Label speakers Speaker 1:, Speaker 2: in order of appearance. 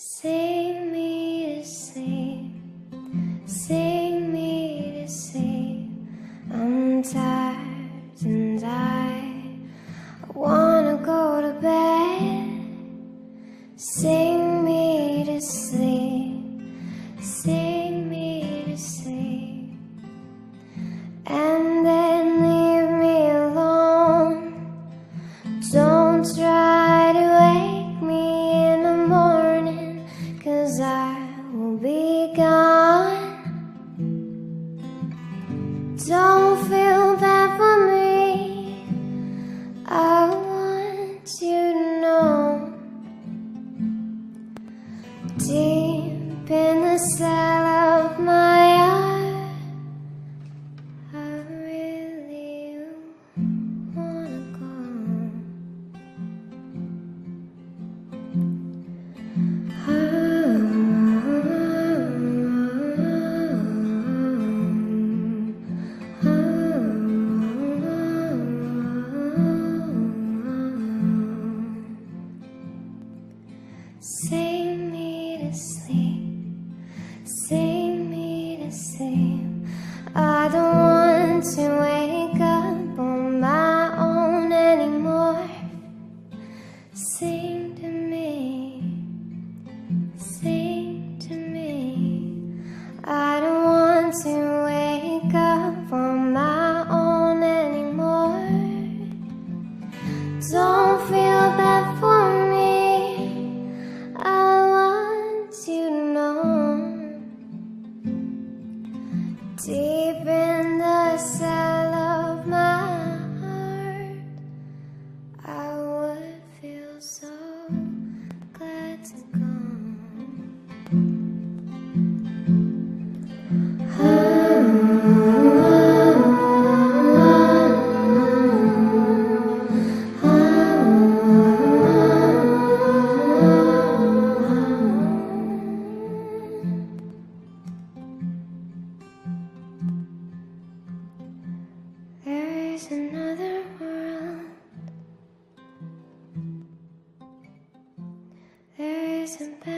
Speaker 1: Sing me to sleep, sing me to sleep. I'm tired and I, wanna go to bed. Sing me to sleep, sing me to sleep, and then leave me alone. Don't try I will be gone. Don't feel bad for me. I want you to know. Deep in the cell Sing me to sleep, Deep in the cell of my heart, I would feel so glad to world. There is a better